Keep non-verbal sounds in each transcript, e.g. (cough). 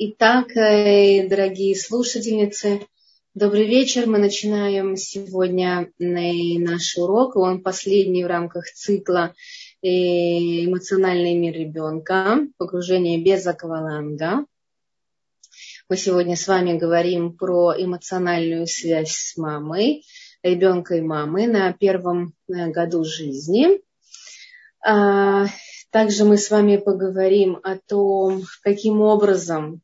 Итак, э, дорогие слушательницы, добрый вечер. Мы начинаем сегодня э, наш урок. Он последний в рамках цикла э, «Эмоциональный мир ребенка. Погружение без акваланга». Мы сегодня с вами говорим про эмоциональную связь с мамой, ребенка и мамы на первом году жизни. А, также мы с вами поговорим о том, каким образом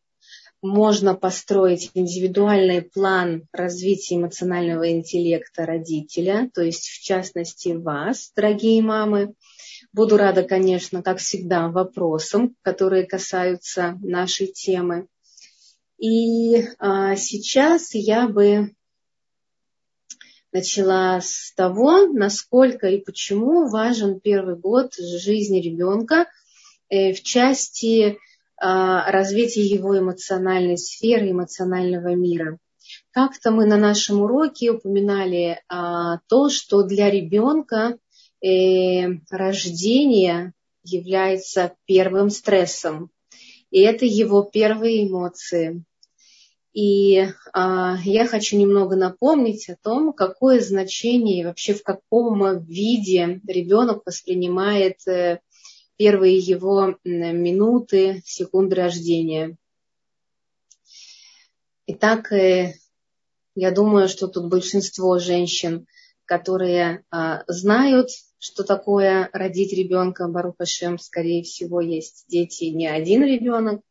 можно построить индивидуальный план развития эмоционального интеллекта родителя, то есть в частности вас, дорогие мамы. Буду рада, конечно, как всегда, вопросам, которые касаются нашей темы. И а, сейчас я бы начала с того, насколько и почему важен первый год жизни ребенка э, в части а, развития его эмоциональной сферы, эмоционального мира. Как-то мы на нашем уроке упоминали а, то, что для ребенка э, рождение является первым стрессом. И это его первые эмоции. И а, я хочу немного напомнить о том, какое значение и вообще в каком виде ребенок воспринимает э, первые его минуты, секунды рождения. Итак, э, я думаю, что тут большинство женщин, которые а, знают, что такое родить ребенка, Барухашем, скорее всего, есть дети, не один ребенок,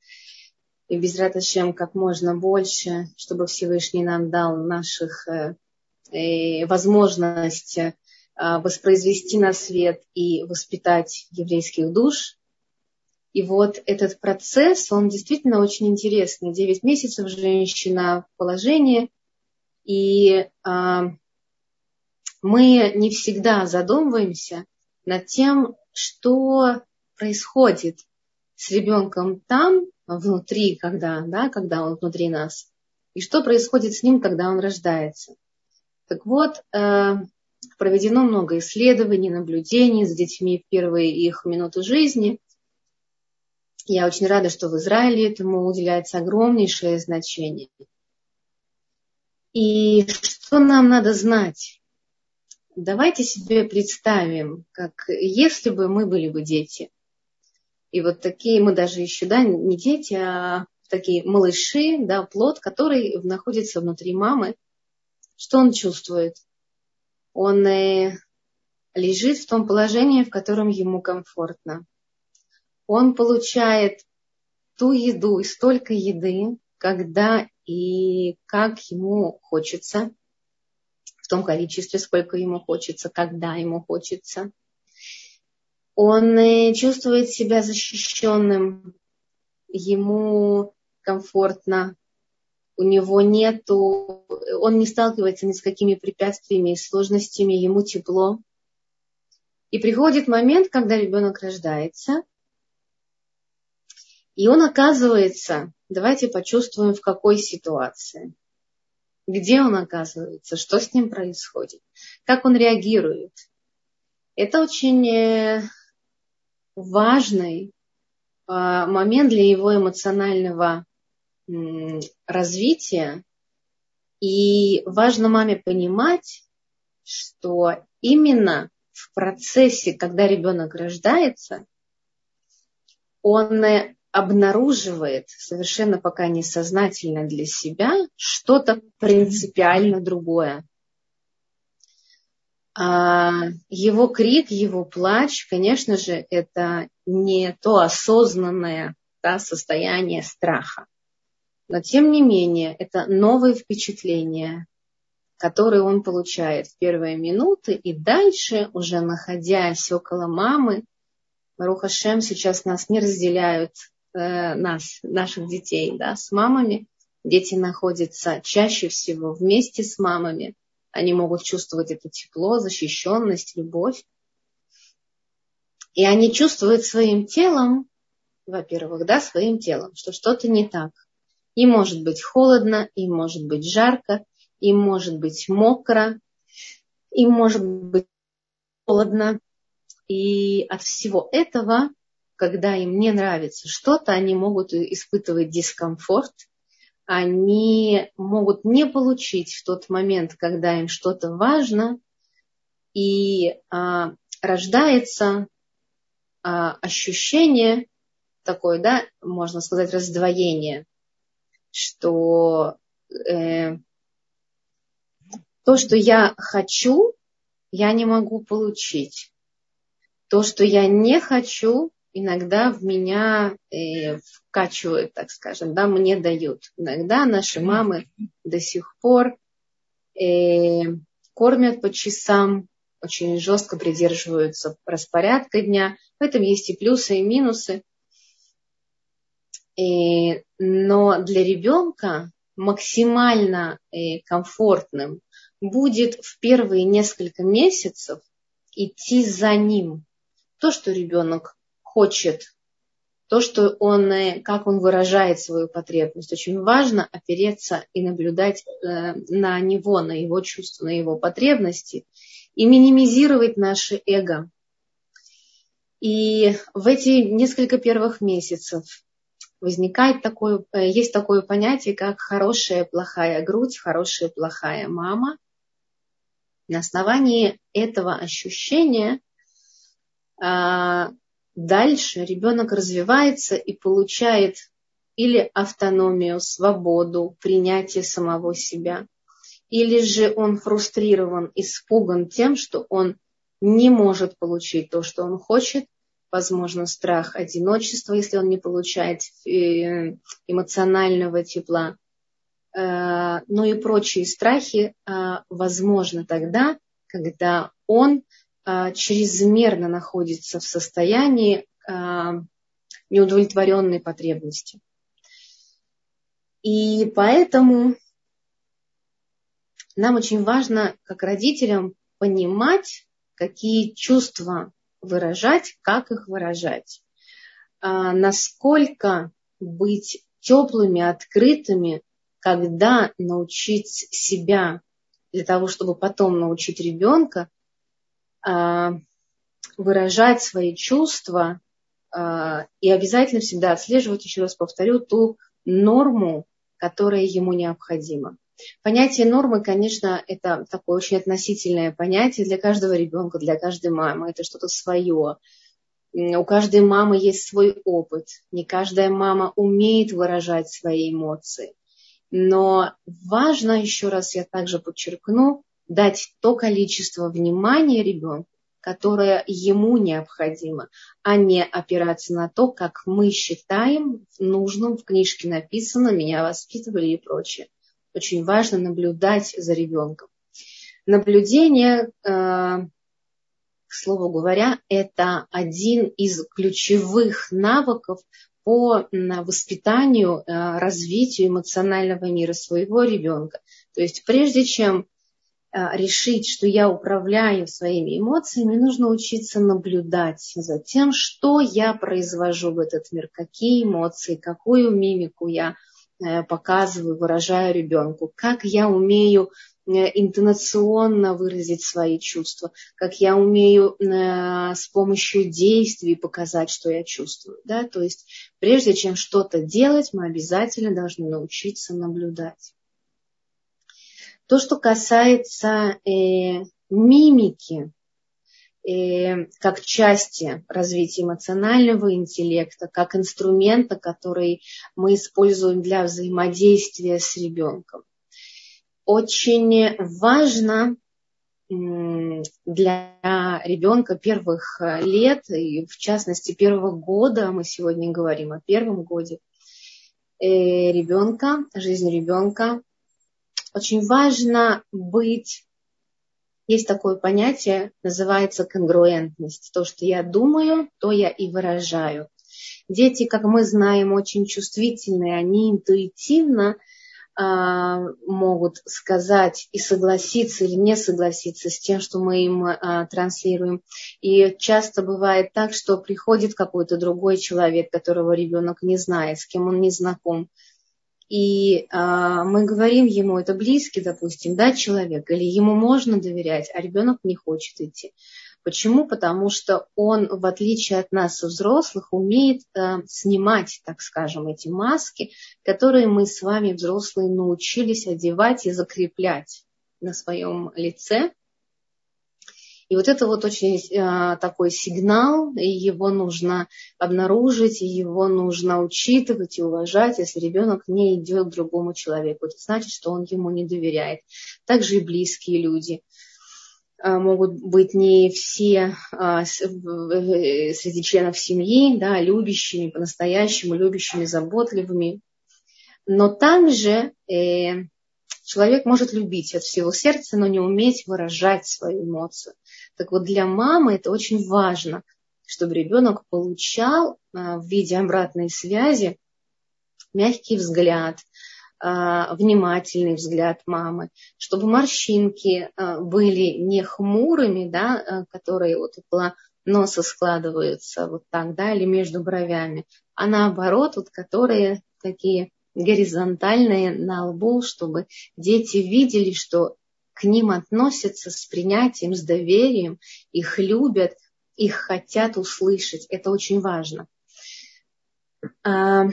и без Раташем как можно больше, чтобы Всевышний нам дал наших э, э, возможностей воспроизвести на свет и воспитать еврейских душ. И вот этот процесс, он действительно очень интересный. Девять месяцев женщина в положении, и а, мы не всегда задумываемся над тем, что происходит с ребенком там, внутри, когда, да, когда он внутри нас, и что происходит с ним, когда он рождается. Так вот, э, проведено много исследований, наблюдений с детьми в первые их минуты жизни. Я очень рада, что в Израиле этому уделяется огромнейшее значение. И что нам надо знать? Давайте себе представим, как если бы мы были бы дети. И вот такие мы даже еще, да, не дети, а такие малыши, да, плод, который находится внутри мамы. Что он чувствует? Он э, лежит в том положении, в котором ему комфортно. Он получает ту еду и столько еды, когда и как ему хочется, в том количестве, сколько ему хочется, когда ему хочется. Он э, чувствует себя защищенным, ему комфортно, у него нету, он не сталкивается ни с какими препятствиями и сложностями, ему тепло. И приходит момент, когда ребенок рождается, и он оказывается, давайте почувствуем, в какой ситуации. Где он оказывается, что с ним происходит, как он реагирует. Это очень э, важный а, момент для его эмоционального развития. И важно маме понимать, что именно в процессе, когда ребенок рождается, он обнаруживает совершенно пока несознательно для себя что-то принципиально другое. А его крик, его плач, конечно же, это не то осознанное да, состояние страха. Но тем не менее, это новые впечатления, которые он получает в первые минуты, и дальше, уже находясь около мамы, Маруха Шем сейчас нас не разделяют, э, нас, наших детей, да, с мамами. Дети находятся чаще всего вместе с мамами. Они могут чувствовать это тепло, защищенность, любовь. И они чувствуют своим телом, во-первых, да, своим телом, что что-то не так. Им может быть холодно, им может быть жарко, им может быть мокро, им может быть холодно. И от всего этого, когда им не нравится что-то, они могут испытывать дискомфорт, они могут не получить в тот момент, когда им что-то важно, и а, рождается а, ощущение такое, да, можно сказать, раздвоение, что э, то, что я хочу, я не могу получить. То, что я не хочу, иногда в меня э, вкачивают, так скажем, да, мне дают. Иногда наши мамы до сих пор э, кормят по часам, очень жестко придерживаются распорядка дня. В этом есть и плюсы, и минусы. И, э, но для ребенка максимально э, комфортным будет в первые несколько месяцев идти за ним. То, что ребенок хочет, то, что он, э, как он выражает свою потребность. Очень важно опереться и наблюдать на него, на его чувства, на его потребности и минимизировать наше эго. И в эти несколько первых месяцев возникает такое, э, есть такое понятие, как хорошая плохая грудь, хорошая плохая мама. На основании этого ощущения а, дальше ребенок развивается и получает или автономию, свободу, принятие самого себя, или же он фрустрирован, испуган тем, что он не может получить то, что он хочет, возможно, страх одиночества, если он не получает э, эмоционального тепла, э, ну и прочие страхи э, возможно тогда, когда он чрезмерно находится в состоянии неудовлетворенной потребности. И поэтому нам очень важно, как родителям, понимать, какие чувства выражать, как их выражать. А насколько быть теплыми, открытыми, когда научить себя для того, чтобы потом научить ребенка а, выражать свои чувства а, и обязательно всегда отслеживать, еще раз повторю, ту норму, которая ему необходима. Понятие нормы, конечно, это такое очень относительное понятие для каждого ребенка, для каждой мамы. Это что-то свое. У каждой мамы есть свой опыт. Не каждая мама умеет выражать свои эмоции. Но важно, еще раз я также подчеркну, дать то количество внимания ребенку, которое ему необходимо, а не опираться на то, как мы считаем нужным, в книжке написано, меня воспитывали и прочее очень важно наблюдать за ребенком. Наблюдение, э, к слову говоря, это один из ключевых навыков по воспитанию, э, развитию эмоционального мира своего ребенка. То есть прежде чем э, решить, что я управляю своими эмоциями, нужно учиться наблюдать за тем, что я произвожу в этот мир, какие эмоции, какую мимику я Э, показываю, выражаю ребенку, как я умею э, интонационно выразить свои чувства, как я умею э, с помощью действий показать, что я чувствую. Да? То есть прежде чем что-то делать, мы обязательно должны научиться наблюдать. То, что касается э, мимики, Э, как части развития эмоционального интеллекта, как инструмента, который мы используем для взаимодействия с ребенком. Очень важно для ребенка первых лет, и в частности первого года, мы сегодня говорим о первом годе э, ребенка, жизни ребенка, очень важно быть есть такое понятие, называется конгруентность. То, что я думаю, то я и выражаю. Дети, как мы знаем, очень чувствительные, они интуитивно а, могут сказать и согласиться или не согласиться с тем, что мы им а, транслируем. И часто бывает так, что приходит какой-то другой человек, которого ребенок не знает, с кем он не знаком, и а, мы говорим ему, это близкий, допустим, да, человек, или ему можно доверять, а ребенок не хочет идти. Почему? Потому что он, в отличие от нас, взрослых, умеет э, снимать, так скажем, эти маски, которые мы с вами, взрослые, научились одевать и закреплять на своем лице. И вот это вот очень э, такой сигнал, и его нужно обнаружить, и его нужно учитывать и уважать, если ребенок не идет к другому человеку. Это значит, что он ему не доверяет. Также и близкие люди э, могут быть не все а, среди членов семьи, да, любящими, по-настоящему любящими, заботливыми. Но также э, Человек может любить от всего сердца, но не уметь выражать свою эмоцию. Так вот, для мамы это очень важно, чтобы ребенок получал а, в виде обратной связи мягкий взгляд, а, внимательный взгляд мамы, чтобы морщинки а, были не хмурыми, да, которые вот около носа складываются вот так, да, или между бровями, а наоборот, вот которые такие горизонтальные на лбу, чтобы дети видели, что к ним относятся с принятием, с доверием, их любят, их хотят услышать. Это очень важно. А,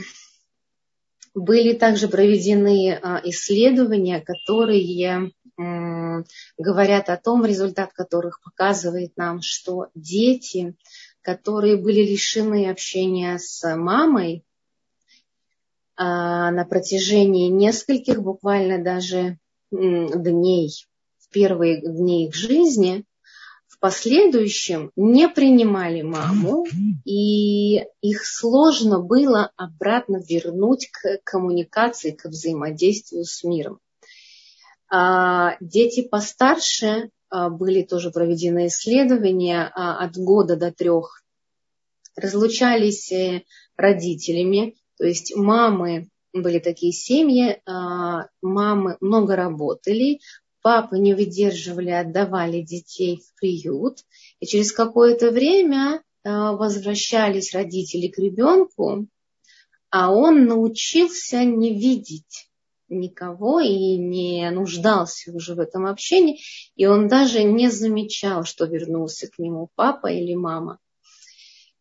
были также проведены а, исследования, которые говорят о том, результат которых показывает нам, что дети, которые были лишены общения с мамой, а, на протяжении нескольких, буквально даже дней, в первые дни их жизни, в последующем не принимали маму, и их сложно было обратно вернуть к коммуникации, к взаимодействию с миром. А дети постарше а, были тоже проведены исследования а, от года до трех, разлучались э, родителями, то есть мамы, были такие семьи, а, мамы много работали, папы не выдерживали, отдавали детей в приют, и через какое-то время а, возвращались родители к ребенку, а он научился не видеть никого и не нуждался уже в этом общении, и он даже не замечал, что вернулся к нему папа или мама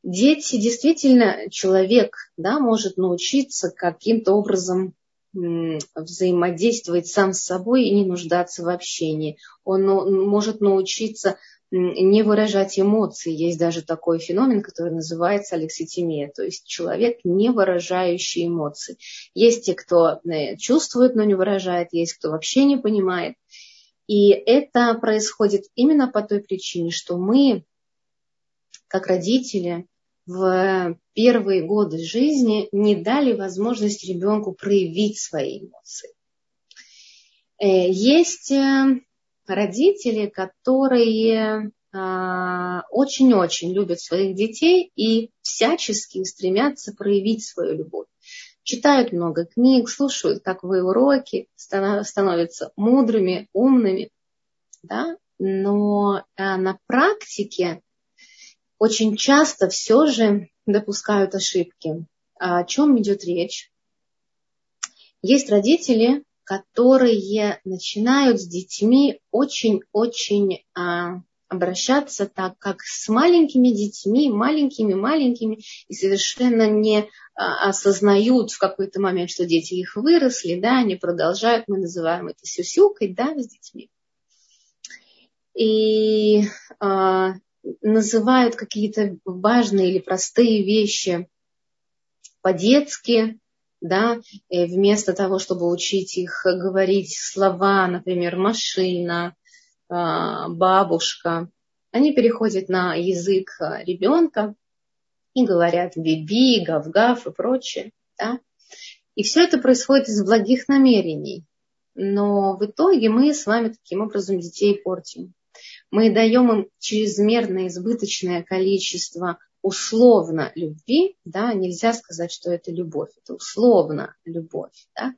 дети действительно человек да, может научиться каким-то образом взаимодействовать сам с собой и не нуждаться в общении. Он может научиться не выражать эмоции. Есть даже такой феномен, который называется алекситимия, то есть человек, не выражающий эмоции. Есть те, кто э, чувствует, но не выражает, есть кто вообще не понимает. И это происходит именно по той причине, что мы как родители, в первые годы жизни не дали возможность ребенку проявить свои эмоции. Э, есть э, родители, которые а, очень-очень любят своих детей и всячески стремятся проявить свою любовь. Читают много книг, слушают, как вы уроки, становятся мудрыми, умными. Да? Но а, на практике очень часто все же допускают ошибки. О чем идет речь? Есть родители, которые начинают с детьми очень-очень а, обращаться так, как с маленькими детьми, маленькими-маленькими, и совершенно не а, осознают в какой-то момент, что дети их выросли, да, они продолжают, мы называем это сюсюкой, да, с детьми. И а, называют какие-то важные или простые вещи по-детски, да, и вместо того, чтобы учить их говорить слова, например, машина, а, бабушка, они переходят на язык ребенка и говорят биби, гав-гав и прочее. Да? И все это происходит из благих намерений. Но в итоге мы с вами таким образом детей портим мы даем им чрезмерно избыточное количество условно любви, да, нельзя сказать, что это любовь, это условно любовь, да,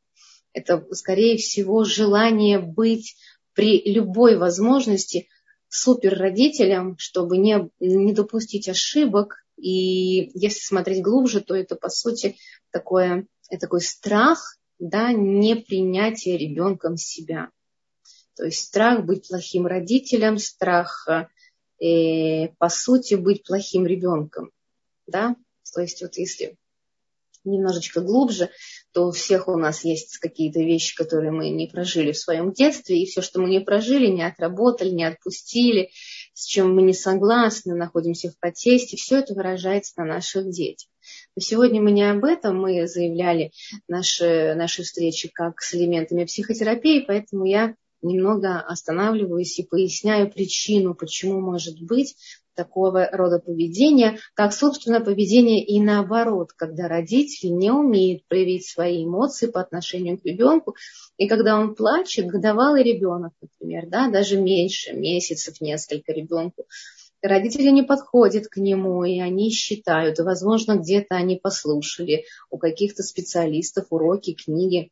это, скорее всего, желание быть при любой возможности супер родителям, чтобы не, не допустить ошибок. И если смотреть глубже, то это, по сути, такое, такой страх, да, непринятия ребенком себя. То есть страх быть плохим родителем, страх э, по сути, быть плохим ребенком. Да? То есть вот если немножечко глубже, то у всех у нас есть какие-то вещи, которые мы не прожили в своем детстве, и все, что мы не прожили, не отработали, не отпустили, с чем мы не согласны, находимся в протесте, все это выражается на наших детях. Но сегодня мы не об этом, мы заявляли наши, наши встречи как с элементами психотерапии, поэтому я немного останавливаюсь и поясняю причину, почему может быть такого рода поведения, как, собственно, поведение и наоборот, когда родители не умеют проявить свои эмоции по отношению к ребенку, и когда он плачет, годовалый ребенок, например, да, даже меньше, месяцев несколько ребенку, родители не подходят к нему, и они считают, возможно, где-то они послушали у каких-то специалистов уроки, книги,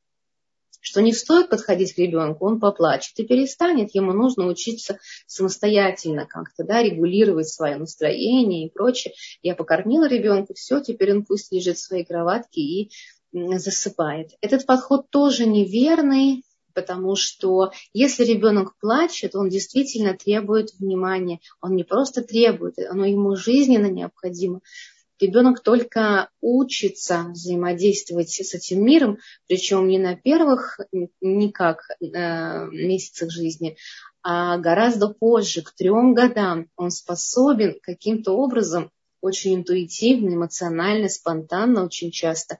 что не стоит подходить к ребенку, он поплачет и перестанет, ему нужно учиться самостоятельно как-то, да, регулировать свое настроение и прочее. Я покормила ребенка, все, теперь он пусть лежит в своей кроватке и засыпает. Этот подход тоже неверный, потому что если ребенок плачет, он действительно требует внимания. Он не просто требует, оно ему жизненно необходимо ребенок только учится взаимодействовать с этим миром, причем не на первых никак э, месяцах жизни, а гораздо позже, к трем годам, он способен каким-то образом очень интуитивно, эмоционально, спонтанно очень часто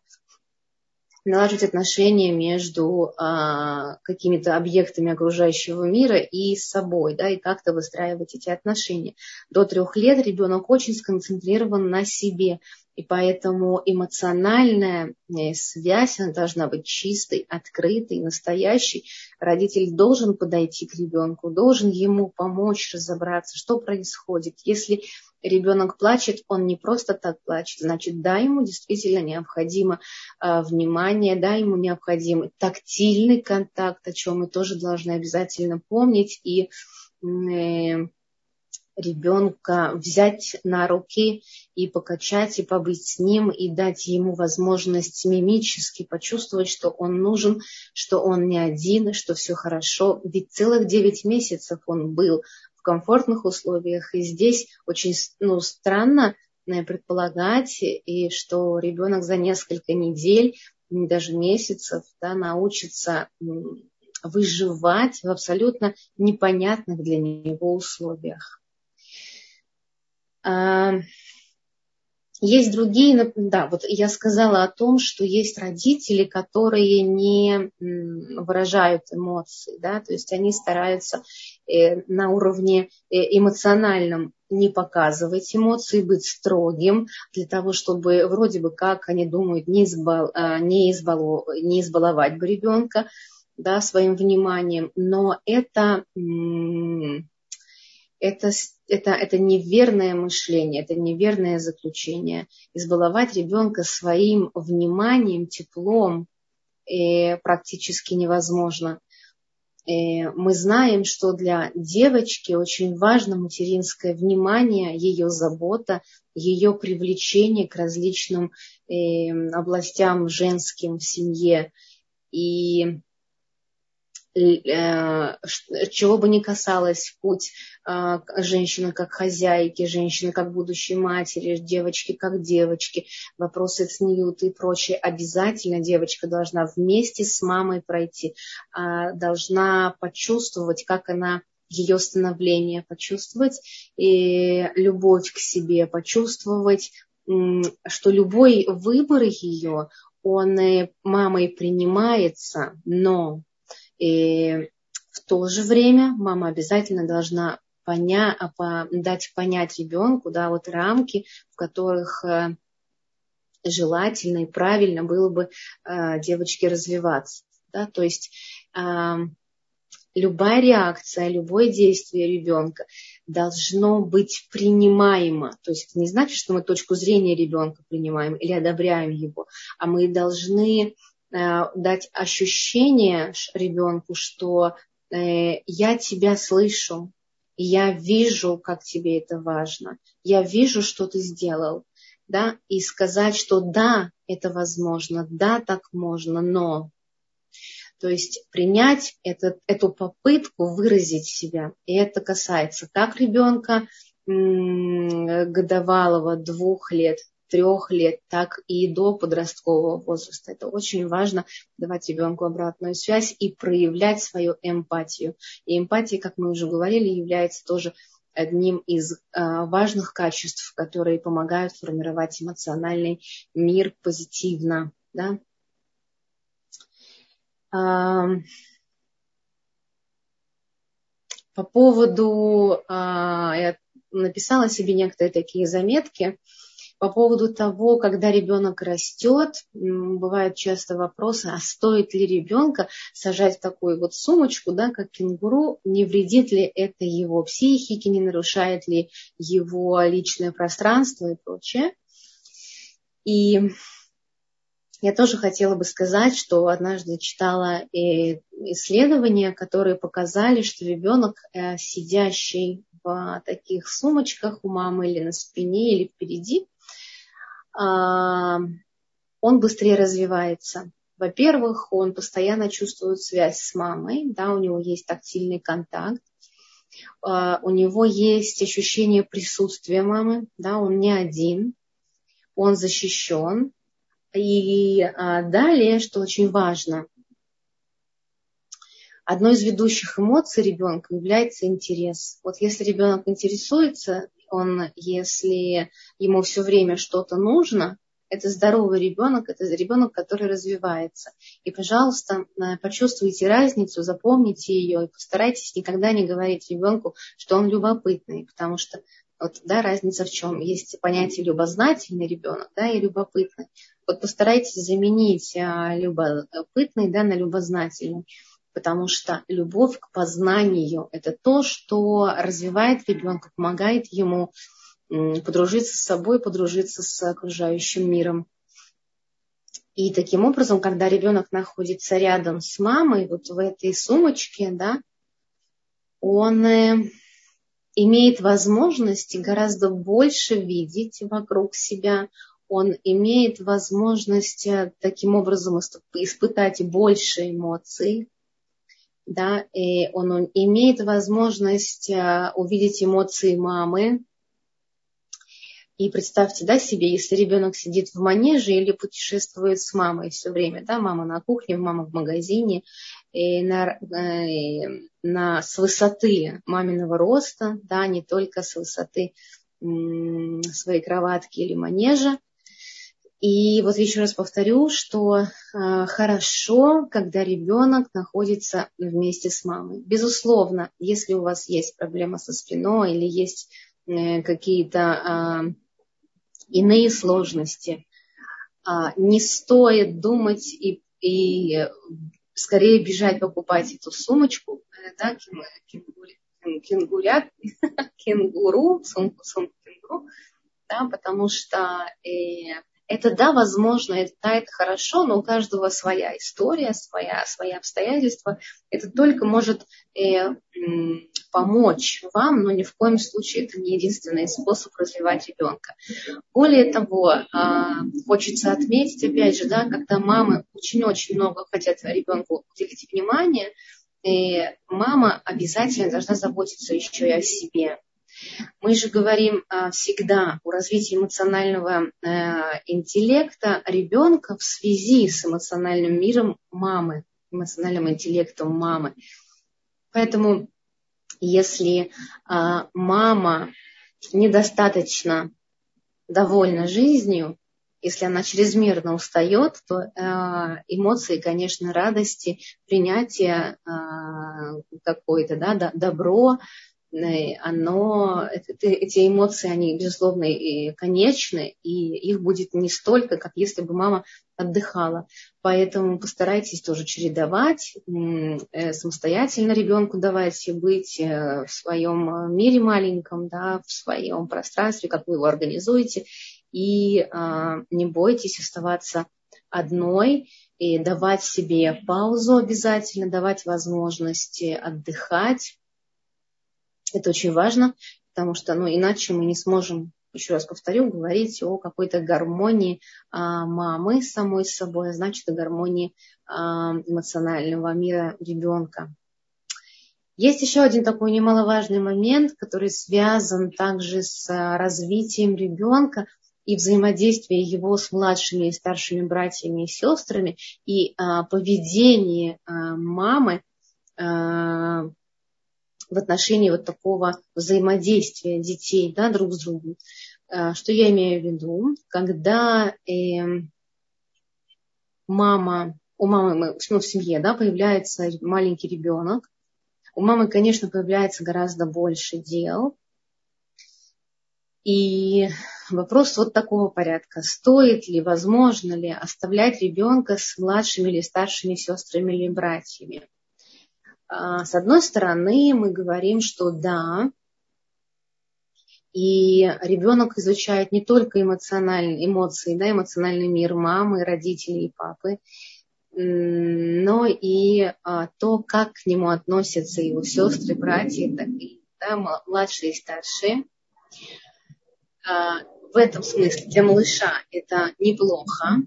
наладить отношения между а, какими-то объектами окружающего мира и собой, да, и как-то выстраивать эти отношения. До трех лет ребенок очень сконцентрирован на себе, и поэтому эмоциональная э, связь она должна быть чистой, открытой, настоящей. Родитель должен подойти к ребенку, должен ему помочь разобраться, что происходит. Если ребенок плачет, он не просто так плачет, значит, да, ему действительно необходимо э, внимание, да, ему необходим тактильный контакт, о чем мы тоже должны обязательно помнить и э, ребенка взять на руки и покачать, и побыть с ним, и дать ему возможность мимически почувствовать, что он нужен, что он не один, что все хорошо. Ведь целых девять месяцев он был комфортных условиях. И здесь очень ну, странно э, предполагать, и что ребенок за несколько недель, даже месяцев, да, научится выживать в абсолютно непонятных для него условиях. А, есть другие, да, вот я сказала о том, что есть родители, которые не выражают эмоции, да, то есть они стараются на уровне э, эмоциональном не показывать эмоции, быть строгим, для того, чтобы вроде бы как они думают, не, избал, а, не, избало, не избаловать бы ребенка да, своим вниманием, но это это, это, это неверное мышление, это неверное заключение. Избаловать ребенка своим вниманием, теплом э, практически невозможно. Э, мы знаем, что для девочки очень важно материнское внимание, ее забота, ее привлечение к различным э, областям женским в семье. И чего бы ни касалось путь а, женщины как хозяйки, женщины как будущей матери, девочки как девочки, вопросы цниют и прочее, обязательно девочка должна вместе с мамой пройти, а, должна почувствовать, как она ее становление, почувствовать и любовь к себе, почувствовать, что любой выбор ее, он мамой принимается, но и в то же время мама обязательно должна поня, по, дать понять ребенку, да, вот рамки, в которых э, желательно и правильно было бы э, девочке развиваться. Да? То есть э, любая реакция, любое действие ребенка должно быть принимаемо. То есть это не значит, что мы точку зрения ребенка принимаем или одобряем его, а мы должны дать ощущение ребенку, что э, я тебя слышу, я вижу, как тебе это важно, я вижу, что ты сделал, да, и сказать, что да, это возможно, да, так можно, но. То есть принять этот, эту попытку выразить себя. И это касается как ребенка, годовалого, двух лет, трех лет, так и до подросткового возраста. Это очень важно давать ребенку обратную связь и проявлять свою эмпатию. И эмпатия, как мы уже говорили, является тоже одним из а, важных качеств, которые помогают формировать эмоциональный мир позитивно. Да? А, по поводу, а, я написала себе некоторые такие заметки, по поводу того, когда ребенок растет, бывают часто вопросы, а стоит ли ребенка сажать в такую вот сумочку, да, как кенгуру, не вредит ли это его психике, не нарушает ли его личное пространство и прочее. И я тоже хотела бы сказать, что однажды читала исследования, которые показали, что ребенок, э, сидящий в таких сумочках у мамы или на спине, или впереди, он быстрее развивается. Во-первых, он постоянно чувствует связь с мамой, да, у него есть тактильный контакт, а, у него есть ощущение присутствия мамы, да, он не один, он защищен. И а, далее, что очень важно, одной из ведущих эмоций ребенка является интерес. Вот если ребенок интересуется он, если ему все время что-то нужно, это здоровый ребенок, это ребенок, который развивается. И, пожалуйста, почувствуйте разницу, запомните ее и постарайтесь никогда не говорить ребенку, что он любопытный, потому что вот, да, разница в чем? Есть понятие любознательный ребенок, да, и любопытный. Вот постарайтесь заменить а, любопытный, да, на любознательный потому что любовь к познанию – это то, что развивает ребенка, помогает ему подружиться с собой, подружиться с окружающим миром. И таким образом, когда ребенок находится рядом с мамой, вот в этой сумочке, да, он э, имеет возможность гораздо больше видеть вокруг себя, он имеет возможность э, таким образом испытать больше эмоций, да, и он имеет возможность э, увидеть эмоции мамы. И представьте, да, себе, если ребенок сидит в манеже или путешествует с мамой все время, да, мама на кухне, мама в магазине, и на, и э, на, с высоты маминого роста, да, не только с высоты своей кроватки или манежа, и вот еще раз повторю, что э, хорошо, когда ребенок находится вместе с мамой. Безусловно, если у вас есть проблема со спиной или есть э, какие-то э, иные сложности, э, не стоит думать и, и скорее бежать покупать эту сумочку, э, да, кенгуря, кенгуря, (laughs) кенгуру, сумку, сумку кенгуру, да, потому что э, это да, возможно, это да, это хорошо, но у каждого своя история, своя, свои обстоятельства. Это только может э, помочь вам, но ни в коем случае это не единственный способ развивать ребенка. Более того, э, хочется отметить, опять же, да, когда мамы очень-очень много хотят ребенку уделить внимание, и мама обязательно должна заботиться еще и о себе. Мы же говорим а, всегда о развитии эмоционального э, интеллекта ребенка в связи с эмоциональным миром мамы, эмоциональным интеллектом мамы. Поэтому если а, мама недостаточно довольна жизнью, если она чрезмерно устает, то э, эмоции, конечно, радости, принятия э, какое-то, да, добро, оно, эти эмоции, они, безусловно, и конечны, и их будет не столько, как если бы мама отдыхала. Поэтому постарайтесь тоже чередовать, э, самостоятельно ребенку давайте быть э, в своем мире маленьком, да, в своем пространстве, как вы его организуете, и а, не бойтесь оставаться одной, и давать себе паузу обязательно, давать возможности отдыхать, это очень важно, потому что ну, иначе мы не сможем, еще раз повторю, говорить о какой-то гармонии а, мамы самой собой, а значит, о гармонии а, эмоционального мира ребенка. Есть еще один такой немаловажный момент, который связан также с развитием ребенка и взаимодействие его с младшими и старшими братьями и сестрами, и а, поведение а, мамы а, в отношении вот такого взаимодействия детей да, друг с другом. А, что я имею в виду? Когда э, мама, у мамы ну, в семье да, появляется маленький ребенок, у мамы, конечно, появляется гораздо больше дел, и вопрос вот такого порядка. Стоит ли, возможно ли оставлять ребенка с младшими или старшими сестрами или братьями? А, с одной стороны, мы говорим, что да, и ребенок изучает не только эмоциональные эмоции, да, эмоциональный мир мамы, родителей и папы, но и а, то, как к нему относятся его сестры, братья, так и да, младшие и старшие. А, в этом смысле для малыша это неплохо.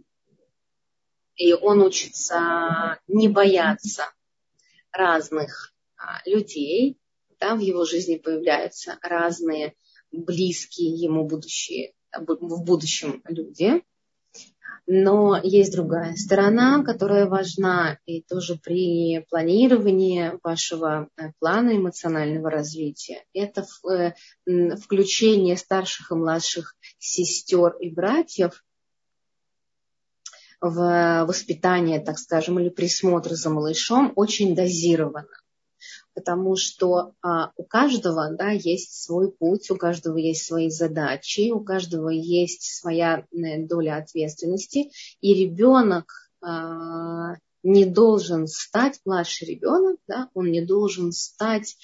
И он учится не бояться разных а, людей. Да, в его жизни появляются разные близкие ему будущие, в будущем люди. Но есть другая сторона, которая важна и тоже при планировании вашего э, плана эмоционального развития. Это э, включение старших и младших сестер и братьев в воспитание, так скажем, или присмотр за малышом очень дозировано потому что а, у каждого да, есть свой путь, у каждого есть свои задачи, у каждого есть своя доля ответственности, и ребенок а, не должен стать, младший ребенок, да, он не должен стать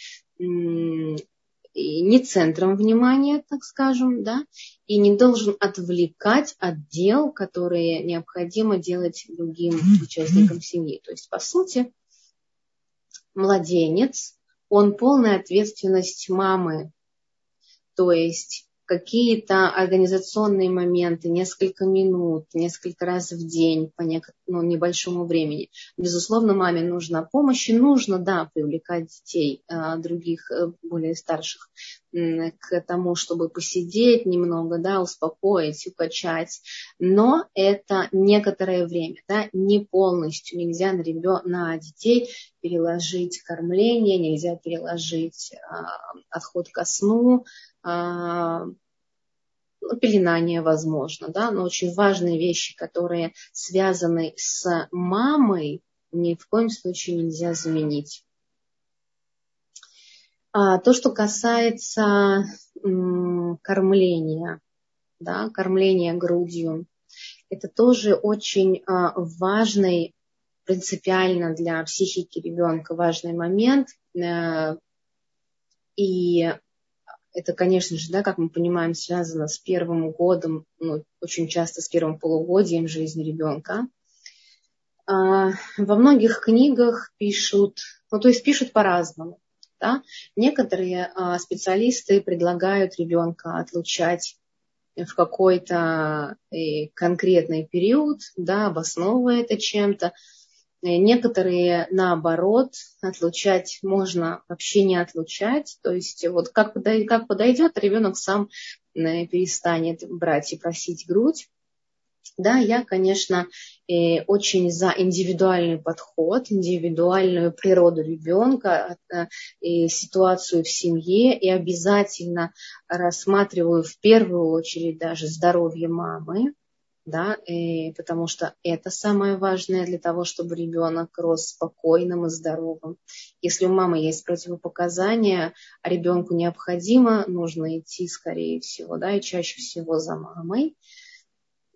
не центром внимания, так скажем, да, и не должен отвлекать от дел, которые необходимо делать другим участникам семьи. То есть, по сути, младенец, он полная ответственность мамы. То есть какие-то организационные моменты, несколько минут, несколько раз в день по ну, небольшому времени. Безусловно, маме нужна помощь, и нужно, да, привлекать детей а, других, э, более старших, к тому, чтобы посидеть немного, да, успокоить, укачать. Но это некоторое время, да, не полностью. Нельзя на, ребен... на детей переложить кормление, нельзя переложить а, отход ко сну, пеленание возможно, да, но очень важные вещи, которые связаны с мамой, ни в коем случае нельзя заменить. А, то, что касается кормления, да, кормления грудью, это тоже очень а, важный, принципиально для психики ребенка важный момент. Э, и это, конечно же, да, как мы понимаем, связано с первым годом, ну, очень часто с первым полугодием жизни ребенка. А, во многих книгах пишут, ну, то есть пишут по-разному. Да? Некоторые а, специалисты предлагают ребенка отлучать в какой-то э, конкретный период, да, обосновывая это чем-то. Э, некоторые, наоборот, отлучать можно вообще не отлучать. То есть вот как подойдет, как подойдет ребенок сам э, перестанет брать и просить грудь. Да, я, конечно, э, очень за индивидуальный подход, индивидуальную природу ребенка, ситуацию в семье, и обязательно рассматриваю в первую очередь даже здоровье мамы, да, и потому что это самое важное для того, чтобы ребенок рос спокойным и здоровым. Если у мамы есть противопоказания, а ребенку необходимо, нужно идти, скорее всего, да, и чаще всего за мамой.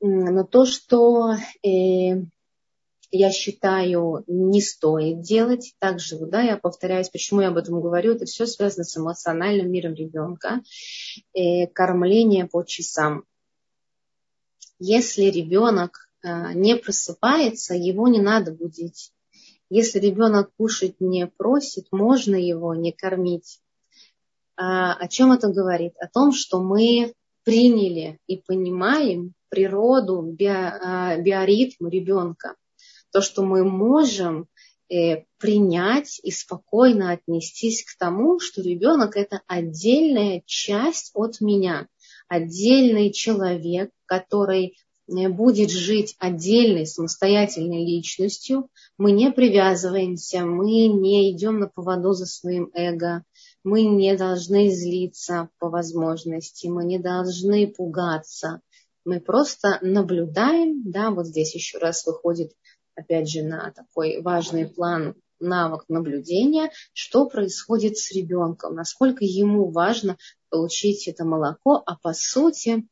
Но то, что э, я считаю, не стоит делать. Также, да, я повторяюсь, почему я об этом говорю, это все связано с эмоциональным миром ребенка. Э, кормление по часам. Если ребенок э, не просыпается, его не надо будить. Если ребенок кушать не просит, можно его не кормить. А, о чем это говорит? О том, что мы приняли и понимаем природу, био, а, биоритм ребенка. То, что мы можем э, принять и спокойно отнестись к тому, что ребенок это отдельная часть от меня, отдельный человек, который э, будет жить отдельной самостоятельной личностью, мы не привязываемся, мы не идем на поводу за своим эго, мы не должны злиться по возможности, мы не должны пугаться, мы просто наблюдаем, да, вот здесь еще раз выходит, опять же, на такой важный план навык наблюдения, что происходит с ребенком, насколько ему важно получить это молоко, а по сути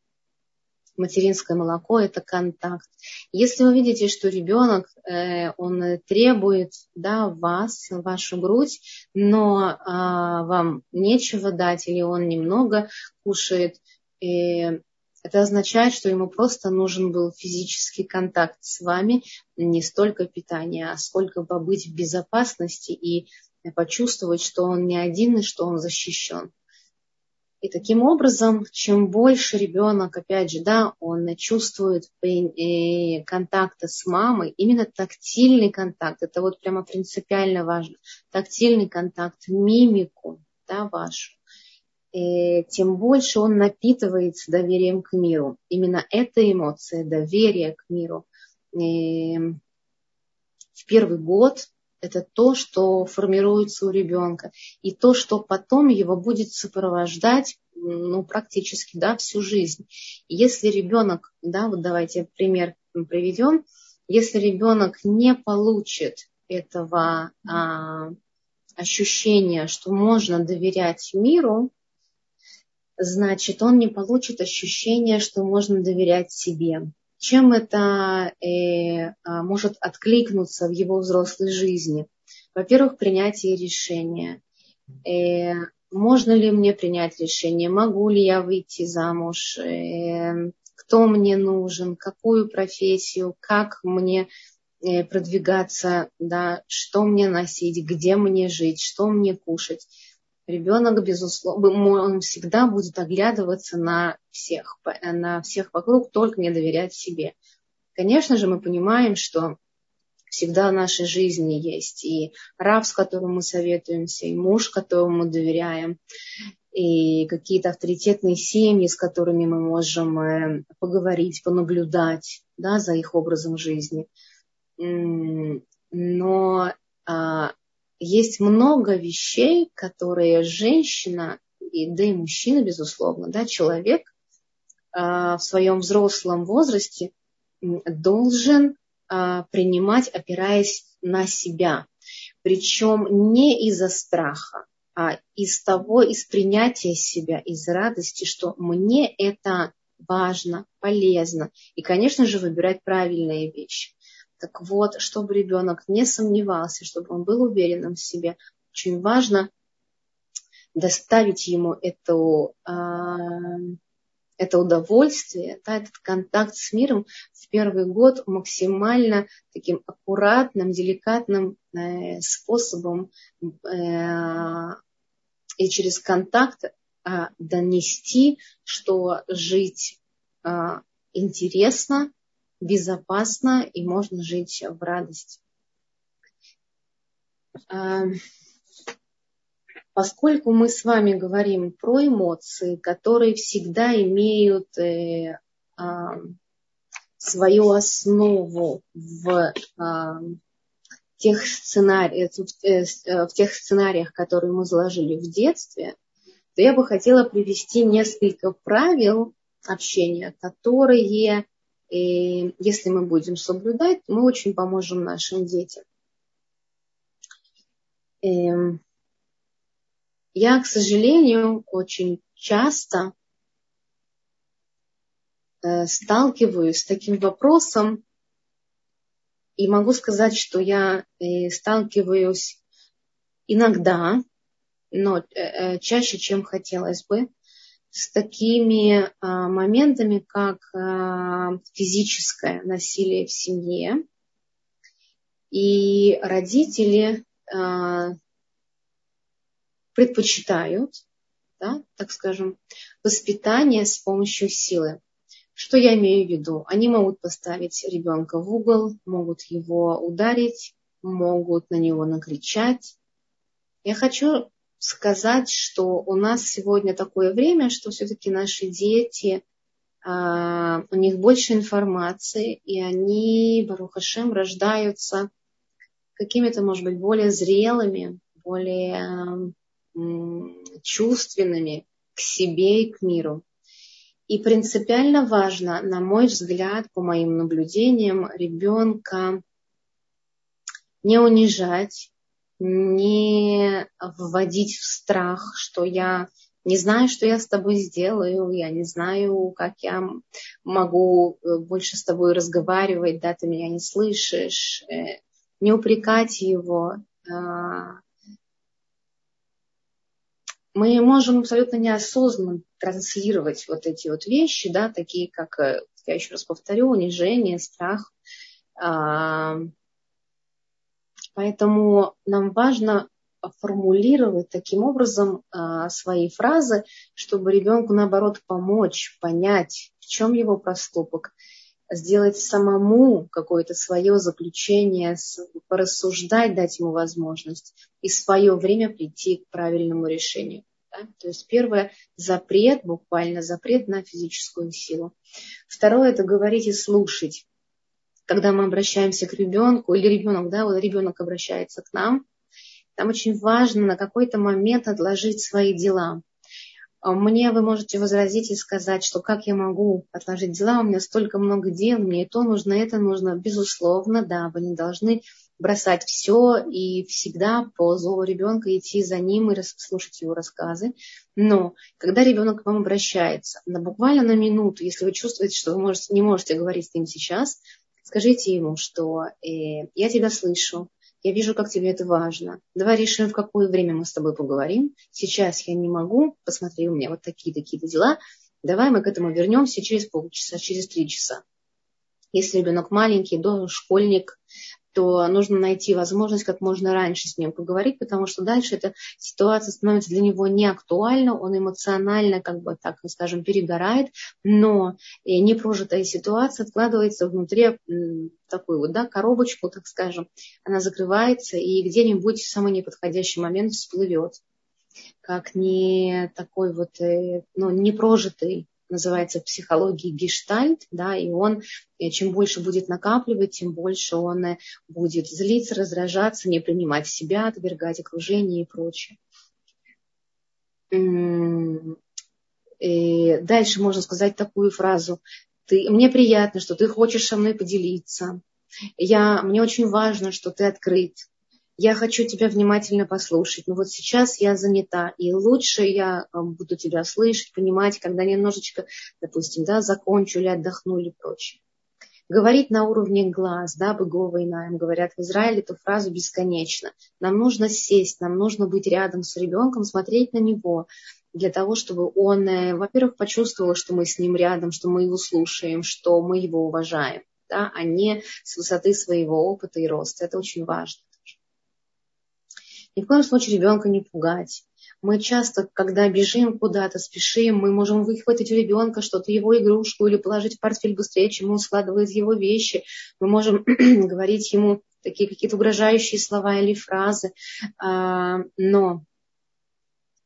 материнское молоко – это контакт. Если вы видите, что ребенок, э, он требует да, вас, вашу грудь, но а, вам нечего дать или он немного кушает, э, это означает, что ему просто нужен был физический контакт с вами, не столько питание, а сколько побыть в безопасности и почувствовать, что он не один и что он защищен. И таким образом, чем больше ребенок, опять же, да, он чувствует э, контакта с мамой, именно тактильный контакт, это вот прямо принципиально важно, тактильный контакт, мимику, да, вашу, и тем больше он напитывается доверием к миру. Именно эта эмоция, доверие к миру, и в первый год это то, что формируется у ребенка, и то, что потом его будет сопровождать ну, практически да, всю жизнь. Если ребенок, да, вот давайте пример приведем, если ребенок не получит этого а, ощущения, что можно доверять миру, значит, он не получит ощущения, что можно доверять себе чем это э, а, может откликнуться в его взрослой жизни. Во-первых, принятие решения. Э, можно ли мне принять решение? Могу ли я выйти замуж? Э, кто мне нужен? Какую профессию? Как мне э, продвигаться? Да, что мне носить? Где мне жить? Что мне кушать? Ребенок, безусловно, он всегда будет оглядываться на всех, на всех вокруг, только не доверять себе. Конечно же, мы понимаем, что всегда в нашей жизни есть и раб, с которым мы советуемся, и муж, которому мы доверяем, и какие-то авторитетные семьи, с которыми мы можем э, поговорить, понаблюдать да, за их образом жизни. Но а, есть много вещей, которые женщина, и, да и мужчина, безусловно, да, человек э, в своем взрослом возрасте должен э, принимать, опираясь на себя. Причем не из-за страха, а из того, из принятия себя, из радости, что мне это важно, полезно. И, конечно же, выбирать правильные вещи. Так вот, чтобы ребенок не сомневался, чтобы он был уверенным в себе, очень важно доставить ему эту, а, это удовольствие, да, этот контакт с миром в первый год максимально таким аккуратным, деликатным э, способом э, и через контакт э, донести, что жить э, интересно, безопасно и можно жить в радости. А, поскольку мы с вами говорим про эмоции, которые всегда имеют э, а, свою основу в а, тех э, э, в тех сценариях, которые мы заложили в детстве, то я бы хотела привести несколько правил общения, которые и если мы будем соблюдать, мы очень поможем нашим детям. Эм, я, к сожалению, очень часто э, сталкиваюсь с таким вопросом, и могу сказать, что я э, сталкиваюсь иногда, но э, чаще, чем хотелось бы, с такими а, моментами, как а, физическое насилие в семье. И родители а, предпочитают, да, так скажем, воспитание с помощью силы. Что я имею в виду? Они могут поставить ребенка в угол, могут его ударить, могут на него накричать. Я хочу сказать, что у нас сегодня такое время, что все-таки наши дети, а, у них больше информации, и они, Барухашем, рождаются какими-то, может быть, более зрелыми, более чувственными к себе и к миру. И принципиально важно, на мой взгляд, по моим наблюдениям, ребенка не унижать, не вводить в страх, что я не знаю, что я с тобой сделаю, я не знаю, как я могу э, больше с тобой разговаривать, да, ты меня не слышишь, э, не упрекать его. А. Мы можем абсолютно неосознанно транслировать вот эти вот вещи, да, такие как, э, я еще раз повторю, унижение, страх, а. Поэтому нам важно формулировать таким образом а, свои фразы, чтобы ребенку, наоборот, помочь понять, в чем его проступок, сделать самому какое-то свое заключение, порассуждать, дать ему возможность и свое время прийти к правильному решению. Да? То есть первое – запрет, буквально запрет на физическую силу. Второе – это говорить и слушать когда мы обращаемся к ребенку, или ребенок, да, вот ребенок обращается к нам, там очень важно на какой-то момент отложить свои дела. Мне вы можете возразить и сказать, что как я могу отложить дела, у меня столько много дел, мне и то нужно, это нужно. Безусловно, да, вы не должны бросать все и всегда по зову ребенка идти за ним и слушать его рассказы. Но когда ребенок к вам обращается, на буквально на минуту, если вы чувствуете, что вы можете, не можете говорить с ним сейчас, Скажите ему, что э, я тебя слышу, я вижу, как тебе это важно. Давай решим, в какое время мы с тобой поговорим. Сейчас я не могу, посмотри, у меня вот такие-такие дела. Давай мы к этому вернемся через полчаса, через три часа. Если ребенок маленький, до школьник, то нужно найти возможность как можно раньше с ним поговорить, потому что дальше эта ситуация становится для него не актуальна, он эмоционально, как бы так скажем, перегорает, но непрожитая ситуация откладывается внутри такую вот, да, коробочку, так скажем, она закрывается и где-нибудь в самый неподходящий момент всплывет как не такой вот, э, ну, непрожитый называется психологией гештальт, да, и он, э, чем больше будет накапливать, тем больше он э, будет злиться, раздражаться, не принимать себя, отвергать окружение и прочее. И дальше можно сказать такую фразу. Ты, мне приятно, что ты хочешь со мной поделиться. Я, мне очень важно, что ты открыт я хочу тебя внимательно послушать, но вот сейчас я занята, и лучше я э, буду тебя слышать, понимать, когда немножечко, допустим, да, закончу или отдохну или прочее. Говорить на уровне глаз, да, быгова инаем, говорят в Израиле эту фразу бесконечно. Нам нужно сесть, нам нужно быть рядом с ребенком, смотреть на него, для того, чтобы он, э, во-первых, почувствовал, что мы с ним рядом, что мы его слушаем, что мы его уважаем, да, а не с высоты своего опыта и роста. Это очень важно. Ни в коем случае ребенка не пугать. Мы часто, когда бежим куда-то, спешим, мы можем выхватить у ребенка что-то, его игрушку, или положить в портфель быстрее, чем он складывает его вещи. Мы можем (clears throat) говорить ему такие какие-то угрожающие слова или фразы. А, но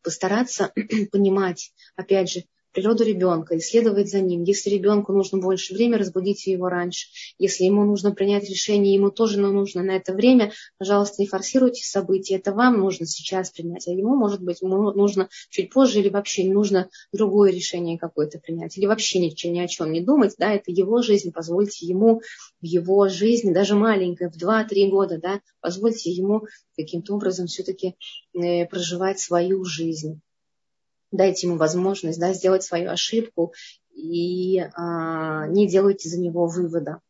постараться (clears throat) понимать, опять же, природу ребенка, исследовать за ним. Если ребенку нужно больше времени, разбудите его раньше. Если ему нужно принять решение, ему тоже нужно на это время, пожалуйста, не форсируйте события. Это вам нужно сейчас принять, а ему, может быть, ему нужно чуть позже или вообще нужно другое решение какое-то принять. Или вообще ни, ни о чем не думать. Да, это его жизнь, позвольте ему в его жизни, даже маленькой, в 2-3 года, да, позвольте ему каким-то образом все-таки э, проживать свою жизнь дайте ему возможность да, сделать свою ошибку и а, не делайте за него вывода.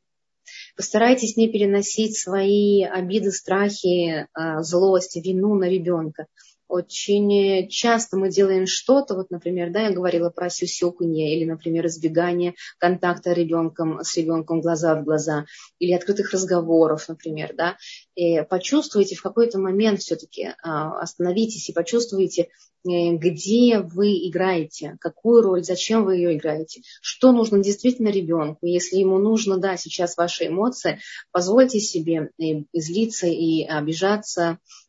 Постарайтесь не переносить свои обиды, страхи, а, злость, вину на ребенка. Очень часто мы делаем что-то, вот, например, да, я говорила про сюсюканье или, например, избегание контакта ребенком, с ребенком глаза в глаза или открытых разговоров, например, да. И почувствуйте в какой-то момент все-таки, а, остановитесь и почувствуйте, э, где вы играете, какую роль, зачем вы ее играете, что нужно действительно ребенку. Если ему нужно, да, сейчас ваши эмоции, позвольте себе и злиться и обижаться, Э,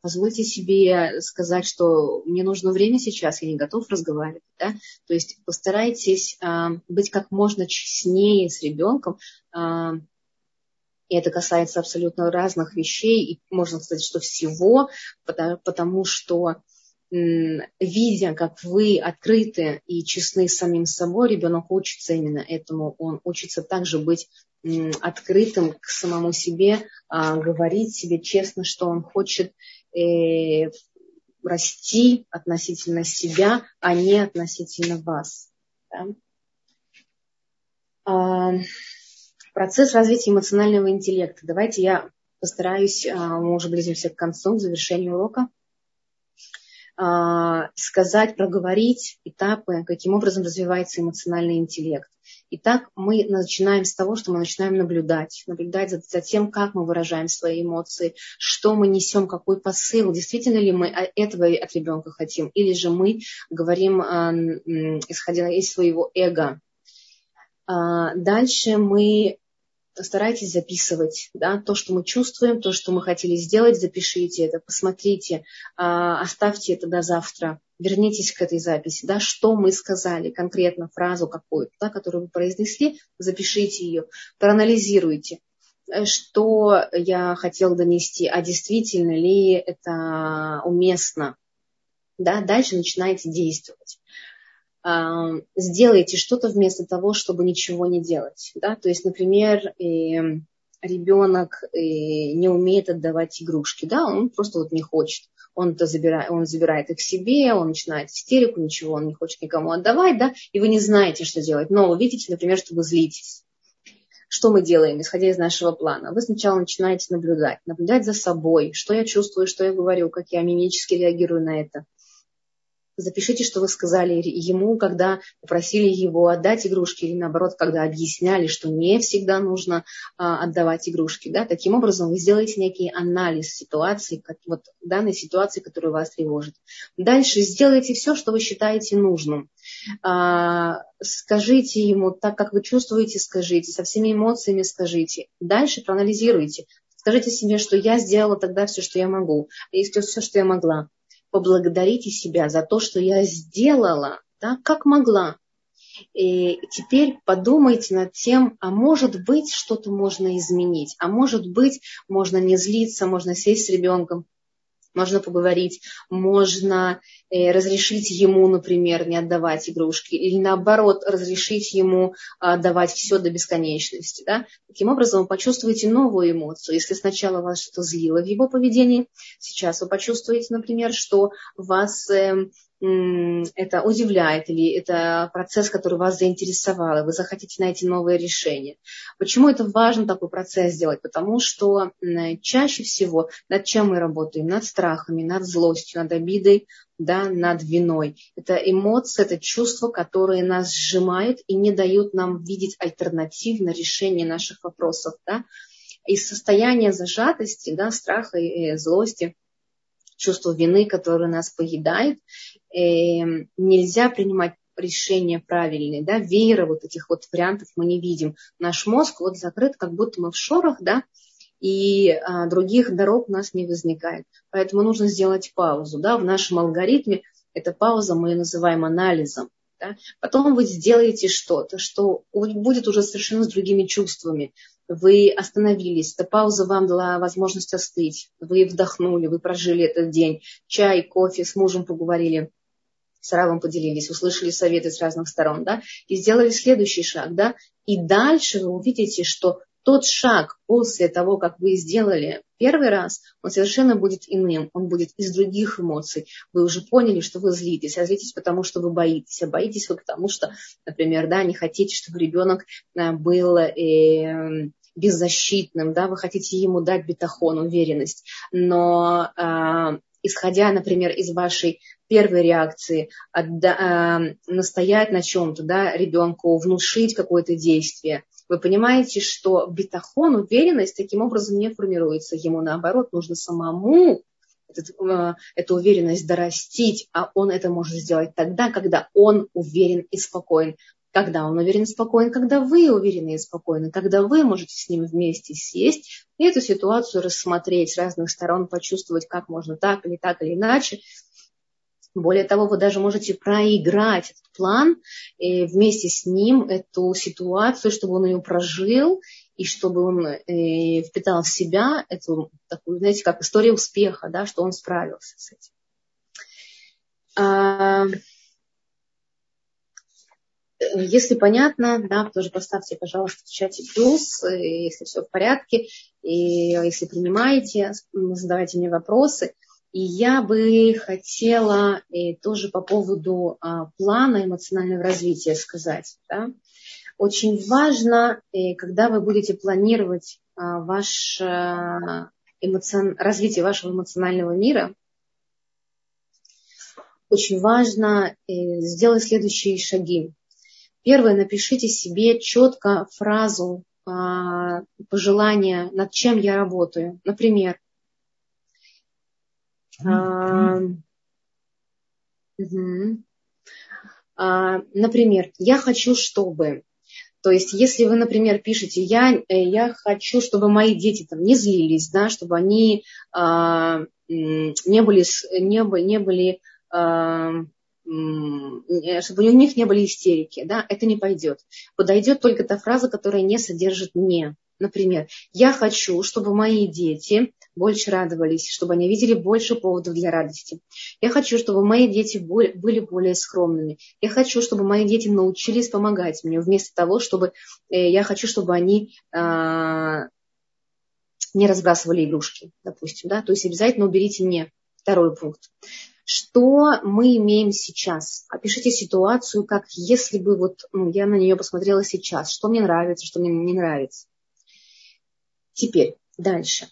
позвольте себе сказать, что мне нужно время сейчас, я не готов разговаривать. Да? То есть постарайтесь а, быть как можно честнее с ребенком. А, и это касается абсолютно разных вещей. И можно сказать, что всего, потому что видя, как вы открыты и честны с самим собой, ребенок учится именно этому. Он учится также быть открытым к самому себе, а, говорить себе честно, что он хочет э, расти относительно себя, а не относительно вас. Да? А, процесс развития эмоционального интеллекта. Давайте я постараюсь, а, мы уже близимся к концу, к завершению урока, сказать, проговорить этапы, каким образом развивается эмоциональный интеллект. Итак, мы начинаем с того, что мы начинаем наблюдать, наблюдать за, тем, как мы выражаем свои эмоции, что мы несем, какой посыл, действительно ли мы этого от ребенка хотим, или же мы говорим, исходя из своего эго. А, дальше мы старайтесь записывать да, то, что мы чувствуем, то, что мы хотели сделать, запишите это, посмотрите, а, оставьте это до завтра, вернитесь к этой записи, да, что мы сказали, конкретно фразу какую-то, да, которую вы произнесли, запишите ее, проанализируйте, э, что я хотел донести, а действительно ли это уместно. Да, дальше начинаете действовать сделайте что-то вместо того, чтобы ничего не делать. Да? То есть, например, ребенок не умеет отдавать игрушки, да, он просто вот не хочет. Он, -то забирает, он забирает их себе, он начинает истерику, ничего он не хочет никому отдавать, да, и вы не знаете, что делать. Но вы видите, например, что вы злитесь. Что мы делаем, исходя из нашего плана? Вы сначала начинаете наблюдать, наблюдать за собой, что я чувствую, что я говорю, как я мимически реагирую на это запишите, что вы сказали ему, когда попросили его отдать игрушки, или наоборот, когда объясняли, что не всегда нужно а, отдавать игрушки. Да? Таким образом, вы сделаете некий анализ ситуации, как, вот, данной ситуации, которая вас тревожит. Дальше сделайте все, что вы считаете нужным. А, скажите ему так, как вы чувствуете, скажите, со всеми эмоциями скажите. Дальше проанализируйте. Скажите себе, что я сделала тогда все, что я могу, и все, что я могла поблагодарите себя за то, что я сделала, да, как могла. И теперь подумайте над тем, а может быть что-то можно изменить, а может быть можно не злиться, можно сесть с ребенком, можно поговорить, можно э, разрешить ему, например, не отдавать игрушки, или наоборот, разрешить ему отдавать все до бесконечности. Да? Таким образом, вы почувствуете новую эмоцию. Если сначала вас что-то злило в его поведении, сейчас вы почувствуете, например, что вас эм, это удивляет, или это процесс, который вас заинтересовал, и вы захотите найти новое решение. Почему это важно такой процесс сделать? Потому что чаще всего над чем мы работаем? Над страхами, над злостью, над обидой, да, над виной. Это эмоции, это чувства, которые нас сжимают и не дают нам видеть альтернативное решение наших вопросов. Да? Из состояния зажатости, да, страха и злости – чувство вины, которое нас поедает, э, нельзя принимать решения правильные, да, веера вот этих вот вариантов мы не видим. Наш мозг вот закрыт, как будто мы в шорах, да, и а, других дорог у нас не возникает. Поэтому нужно сделать паузу, да, в нашем алгоритме эта пауза мы ее называем анализом. Да? Потом вы сделаете что-то, что будет уже совершенно с другими чувствами вы остановились, эта пауза вам дала возможность остыть, вы вдохнули, вы прожили этот день, чай, кофе, с мужем поговорили, с Равом поделились, услышали советы с разных сторон, да, и сделали следующий шаг, да, и дальше вы увидите, что тот шаг после того, как вы сделали первый раз, он совершенно будет иным, он будет из других эмоций. Вы уже поняли, что вы злитесь, а злитесь потому, что вы боитесь, а боитесь вы потому, что, например, да, не хотите, чтобы ребенок э, был э, беззащитным, да, вы хотите ему дать бетахон, уверенность, но э, исходя, например, из вашей первой реакции, отда, э, настоять на чем-то, да, ребенку, внушить какое-то действие, вы понимаете, что бетахон, уверенность таким образом не формируется. Ему наоборот нужно самому этот, э, эту уверенность дорастить, а он это может сделать тогда, когда он уверен и спокоен. Когда он уверен и спокоен, когда вы уверены и спокойны, когда вы можете с ним вместе сесть и эту ситуацию рассмотреть с разных сторон, почувствовать, как можно так или так или иначе. Более того, вы даже можете проиграть этот план и вместе с ним эту ситуацию, чтобы он ее прожил и чтобы он э, впитал в себя эту такую, знаете, как история успеха, да, что он справился с этим. А, если понятно, да, тоже поставьте, пожалуйста, в чате плюс, э, если все в порядке, и если принимаете, задавайте мне вопросы. И я бы хотела э, тоже по поводу а, плана эмоционального развития сказать. Да. Очень важно, э, когда вы будете планировать а, ваше эмоцион... развитие вашего эмоционального мира, очень важно сделать следующие шаги. Первое, напишите себе четко фразу а, пожелания, над чем я работаю. Например, например, я хочу, чтобы то есть, если вы, например, пишете, я, э, я хочу, чтобы мои дети там не злились, да, чтобы они а, не были, не, не были а, Э, чтобы у них не были истерики, да, это не пойдет. Подойдет только та фраза, которая не содержит «не». Например, я хочу, чтобы мои дети больше радовались, чтобы они видели больше поводов для радости. Я хочу, чтобы мои дети были более скромными. Я хочу, чтобы мои дети научились помогать мне, вместо того, чтобы э, я хочу, чтобы они а, не разбрасывали игрушки, допустим. Да? То есть обязательно уберите «не». Второй пункт. Что мы имеем сейчас? Опишите ситуацию, как если бы вот ну, я на нее посмотрела сейчас. Что мне нравится, что мне не нравится. Теперь, дальше.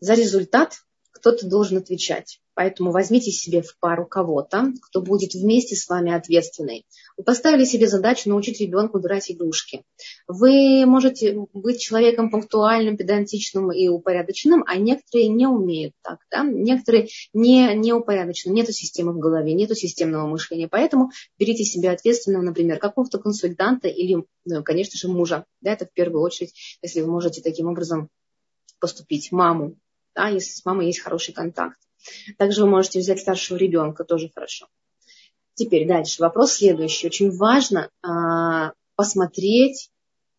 За результат кто-то должен отвечать. Поэтому возьмите себе в пару кого-то, кто будет вместе с вами ответственный. Вы поставили себе задачу научить ребенка убирать игрушки. Вы можете быть человеком пунктуальным, педантичным и упорядоченным, а некоторые не умеют так. Да? Некоторые не, не упорядочены, нету системы в голове, нету системного мышления. Поэтому берите себе ответственного, например, какого-то консультанта или, ну, конечно же, мужа. Да, это в первую очередь, если вы можете таким образом поступить, маму, да, если с мамой есть хороший контакт. Также вы можете взять старшего ребенка, тоже хорошо. Теперь дальше. Вопрос следующий. Очень важно а, посмотреть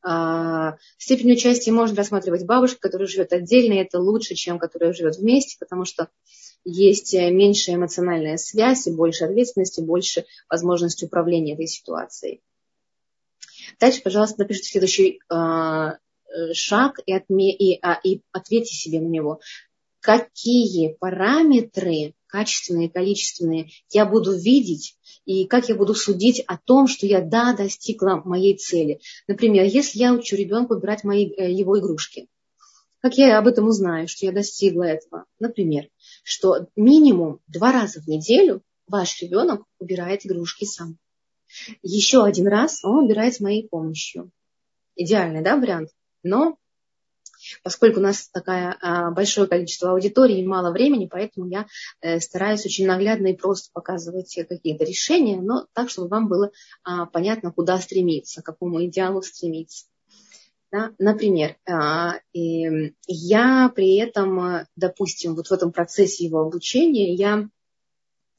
а, степень участия можно рассматривать бабушка, которая живет отдельно, и это лучше, чем которая живет вместе, потому что есть меньшая эмоциональная связь, и больше ответственности, больше возможности управления этой ситуацией. Дальше, пожалуйста, напишите следующий а, шаг и, отме, и, а, и ответьте себе на него какие параметры, качественные количественные, я буду видеть, и как я буду судить о том, что я, да, достигла моей цели. Например, если я учу ребенка убирать мои, э, его игрушки, как я об этом узнаю, что я достигла этого? Например, что минимум два раза в неделю ваш ребенок убирает игрушки сам. Еще один раз он убирает с моей помощью. Идеальный, да, вариант? Но Поскольку у нас такое а, большое количество аудитории и мало времени, поэтому я э, стараюсь очень наглядно и просто показывать какие-то решения, но так, чтобы вам было а, понятно, куда стремиться, к какому идеалу стремиться. Да? Например, а, я при этом, допустим, вот в этом процессе его обучения я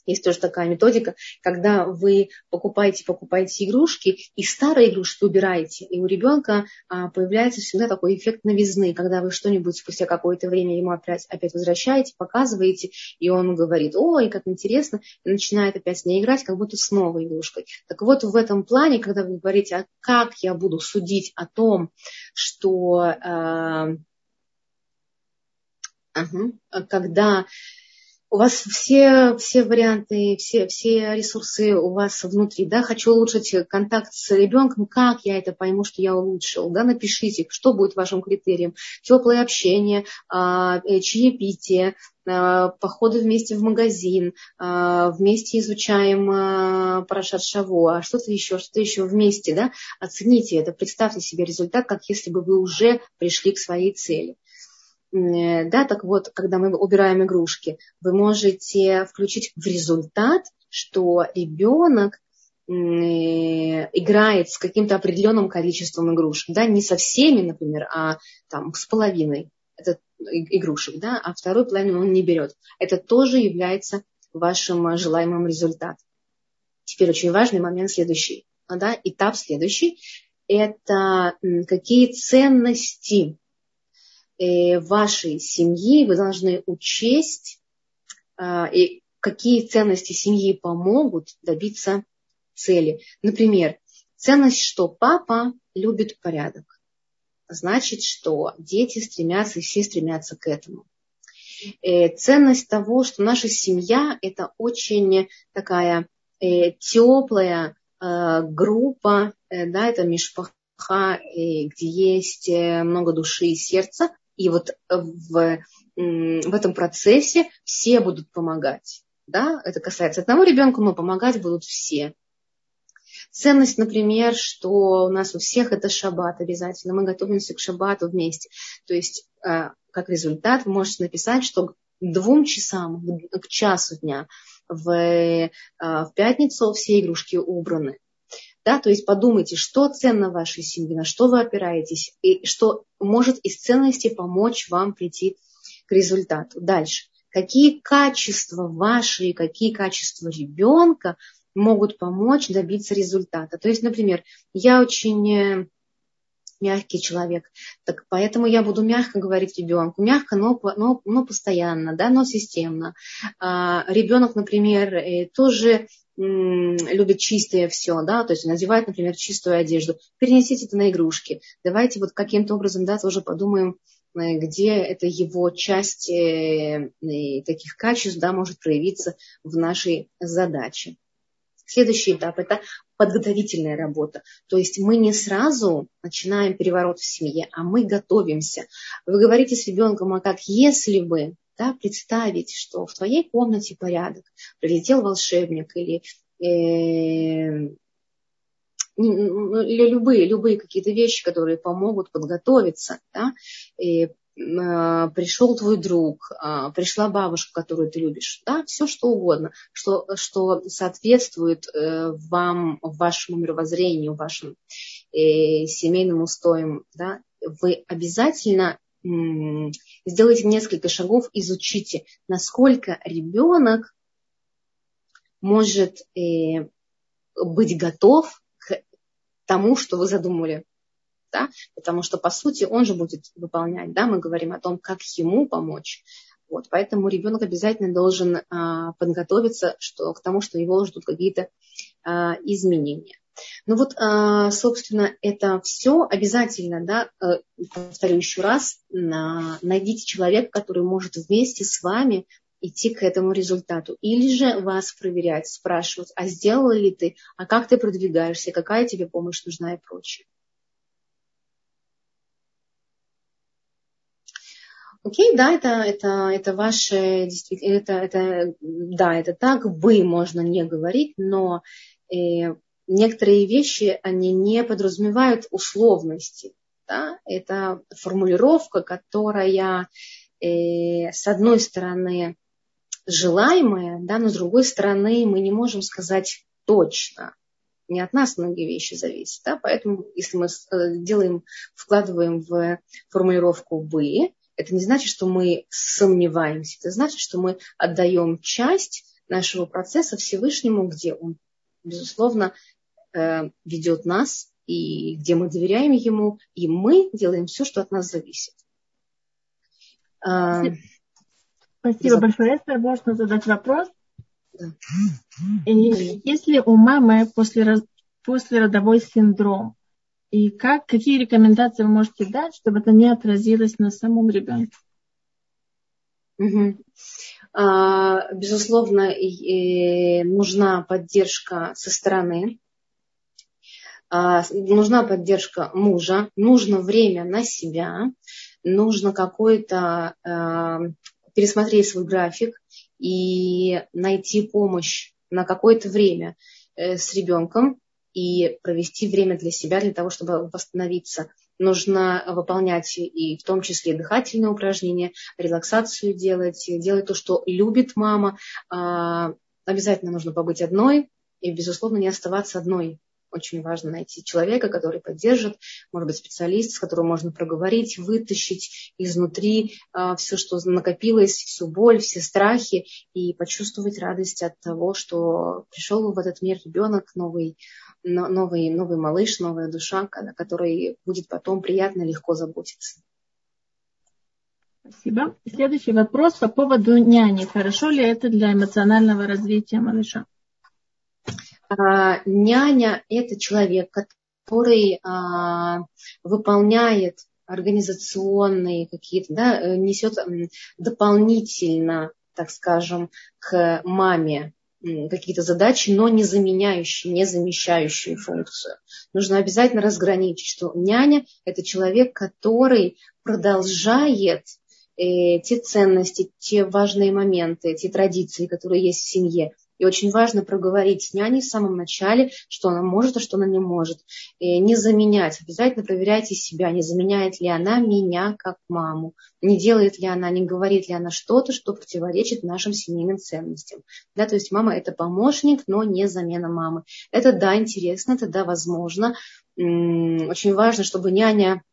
есть тоже такая методика, когда вы покупаете, покупаете игрушки, и старые игрушки убираете, и у ребенка а, появляется всегда такой эффект новизны, когда вы что-нибудь спустя какое-то время ему опять, опять возвращаете, показываете, и он говорит, ой, как интересно, и начинает опять с ней играть, как будто с новой игрушкой. Так вот, в этом плане, когда вы говорите, а как я буду судить о том, что э, uh когда у вас все, все варианты, все, все ресурсы у вас внутри, да, хочу улучшить контакт с ребенком, как я это пойму, что я улучшил, да, напишите, что будет вашим критерием, теплое общение, а, э, чаепитие, а, походы вместе в магазин, а, вместе изучаем Парашат Шаво, а что-то еще, что-то еще вместе, да, оцените это, представьте себе результат, как если бы вы уже пришли к своей цели. Э, да, так вот, когда мы убираем игрушки, вы можете включить в результат, что ребенок э, играет с каким-то определенным количеством игрушек, да, не со всеми, например, а там с половиной это игрушек, да, а вторую половину он не берет. Это тоже является вашим желаемым результатом. Теперь очень важный момент следующий, да, этап следующий, это какие ценности Э, вашей семьи вы должны учесть, а, и какие ценности семьи помогут добиться цели. Например, ценность, что папа любит порядок. Значит, что дети стремятся, и все стремятся к этому. Э, ценность того, что наша семья – это очень такая э, теплая группа, да, это мишпаха, где есть много души и сердца, и вот в, в этом процессе все будут помогать. Да? Это касается одного ребенка, но помогать будут все. Ценность, например, что у нас у всех это шаббат обязательно. Мы готовимся к шаббату вместе. То есть, э, как результат, вы можете написать, что к двум часам, к часу дня в, э, в пятницу все игрушки убраны. Да, то есть подумайте, что ценно в вашей семье, на что вы опираетесь, и что может из ценности помочь вам прийти к результату. Дальше. Какие качества ваши и какие качества ребенка могут помочь добиться результата. То есть, например, я очень э, мягкий человек. Так поэтому я буду мягко говорить ребенку. Мягко, но, но, но постоянно, да, но системно. А, ребенок, например, э, тоже любит чистое все, да, то есть надевает, например, чистую одежду, перенесите это на игрушки. Давайте вот каким-то образом, да, тоже подумаем, э, где это его часть э, таких качеств, да, может проявиться в нашей задаче. Следующий этап – это подготовительная работа. То есть мы не сразу начинаем переворот в семье, а мы готовимся. Вы говорите с ребенком, а как если бы да, представить, что в твоей комнате порядок, прилетел волшебник или, э, или любые, любые какие-то вещи, которые помогут подготовиться, да, пришел твой друг, э, пришла бабушка, которую ты любишь, да, все что угодно, что, что соответствует э, вам, вашему мировоззрению, вашим э, семейным устоям, да, вы обязательно сделайте несколько шагов, изучите, насколько ребенок может э, быть готов к тому, что вы задумали. Да? Потому что, по сути, он же будет выполнять. Да? Мы говорим о том, как ему помочь. Вот, поэтому ребенок обязательно должен а, подготовиться что, к тому, что его ждут какие-то а, изменения. Ну вот, а, собственно, это все обязательно, да, э, повторю еще раз, найдите человека, который может вместе с вами идти к этому результату. Или же вас проверять, спрашивать, а сделал ли ты, а как ты продвигаешься, какая тебе помощь нужна и прочее. Окей, да, это, это, это ваше, действительно, это, это, да, это так, вы можно не говорить, но э, некоторые вещи, они не подразумевают условности. Да? Это формулировка, которая э, с одной стороны желаемая, да, но с другой стороны мы не можем сказать точно. Не от нас многие вещи зависят. Да? Поэтому если мы э, делаем, вкладываем в формулировку «вы», это не значит, что мы сомневаемся. Это значит, что мы отдаем часть нашего процесса Всевышнему, где он, безусловно, Э, ведет нас и где мы доверяем ему, и мы делаем все, что от нас зависит. А, Спасибо, большое. Если можно задать вопрос. Да. И если у мамы после, после родовой синдром, и как, какие рекомендации вы можете дать, чтобы это не отразилось на самом ребенке? Угу. Безусловно, нужна поддержка со стороны, а, нужна поддержка мужа, нужно время на себя, нужно какой-то а, пересмотреть свой график и найти помощь на какое-то время э, с ребенком и провести время для себя, для того, чтобы восстановиться. Нужно выполнять и в том числе дыхательные упражнения, релаксацию делать, делать то, что любит мама. А, обязательно нужно побыть одной и, безусловно, не оставаться одной очень важно найти человека, который поддержит, может быть, специалист, с которым можно проговорить, вытащить изнутри э, все, что накопилось, всю боль, все страхи, и почувствовать радость от того, что пришел в этот мир ребенок, новый, новый, новый малыш, новая душа, который будет потом приятно, легко заботиться. Спасибо. Следующий вопрос по поводу няни. Хорошо ли это для эмоционального развития малыша? А, няня – это человек, который а, выполняет организационные какие-то, да, э, несет дополнительно, так скажем, к маме какие-то задачи, но не заменяющие, не замещающие функцию. Нужно обязательно разграничить, что няня – это человек, который продолжает э, те ценности, те важные моменты, те традиции, которые есть в семье, и очень важно проговорить с няней в самом начале, что она может, а что она не может. И не заменять. Обязательно проверяйте себя, не заменяет ли она меня как маму. Не делает ли она, не говорит ли она что-то, что противоречит нашим семейным ценностям. Да, то есть мама это помощник, но не замена мамы. Это да, интересно, это да, возможно. Очень важно, чтобы няня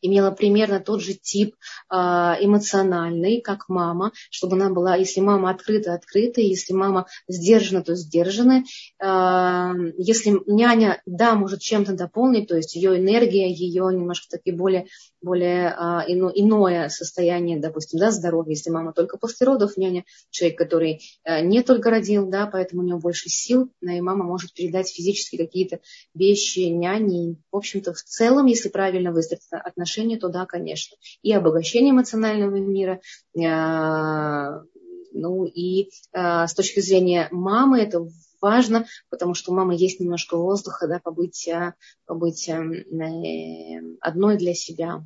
имела примерно тот же тип а, эмоциональный, как мама, чтобы она была, если мама открыта, открыта, если мама сдержана, то сдержана. А, если няня, да, может чем-то дополнить, то есть ее энергия, ее немножко таки более, более а, ино, иное состояние, допустим, да, здоровья, если мама только после родов, няня человек, который не только родил, да, поэтому у него больше сил, и мама может передать физически какие-то вещи няне. В общем-то, в целом, если правильно выстроить отношения, отношения, то да, конечно. И обогащение эмоционального мира, э, ну и э, с точки зрения мамы это важно, потому что у мамы есть немножко воздуха, да, побыть, э, побыть одной для себя.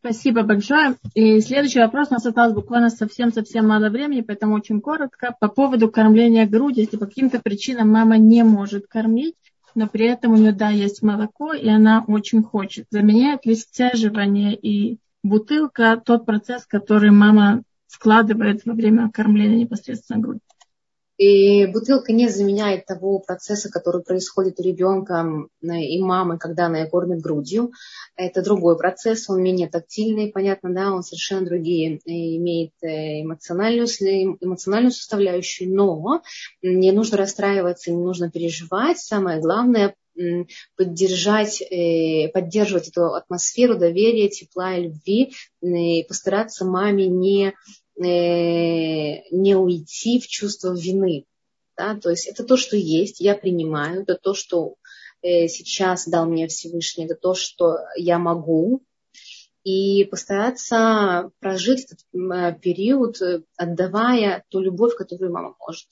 Спасибо большое. И следующий вопрос. У нас осталось буквально совсем-совсем мало времени, поэтому очень коротко. По поводу кормления груди. Если по каким-то причинам мама не может кормить, но при этом у нее, да, есть молоко, и она очень хочет. Заменяет ли сцеживание и бутылка тот процесс, который мама вкладывает во время кормления непосредственно грудь? И бутылка не заменяет того процесса, который происходит у ребенка и мамы, когда она ее кормит грудью. Это другой процесс, он менее тактильный, понятно, да, он совершенно другие, э, имеет э, эмоциональную, эмоциональную составляющую, но не нужно расстраиваться, не нужно переживать. Самое главное поддержать, э, поддерживать эту атмосферу доверия, тепла и любви, и постараться маме не Э, не уйти в чувство вины. Да? То есть это то, что есть, я принимаю, это то, что э, сейчас дал мне Всевышний, это то, что я могу, и постараться прожить этот э, период, отдавая ту любовь, которую мама может.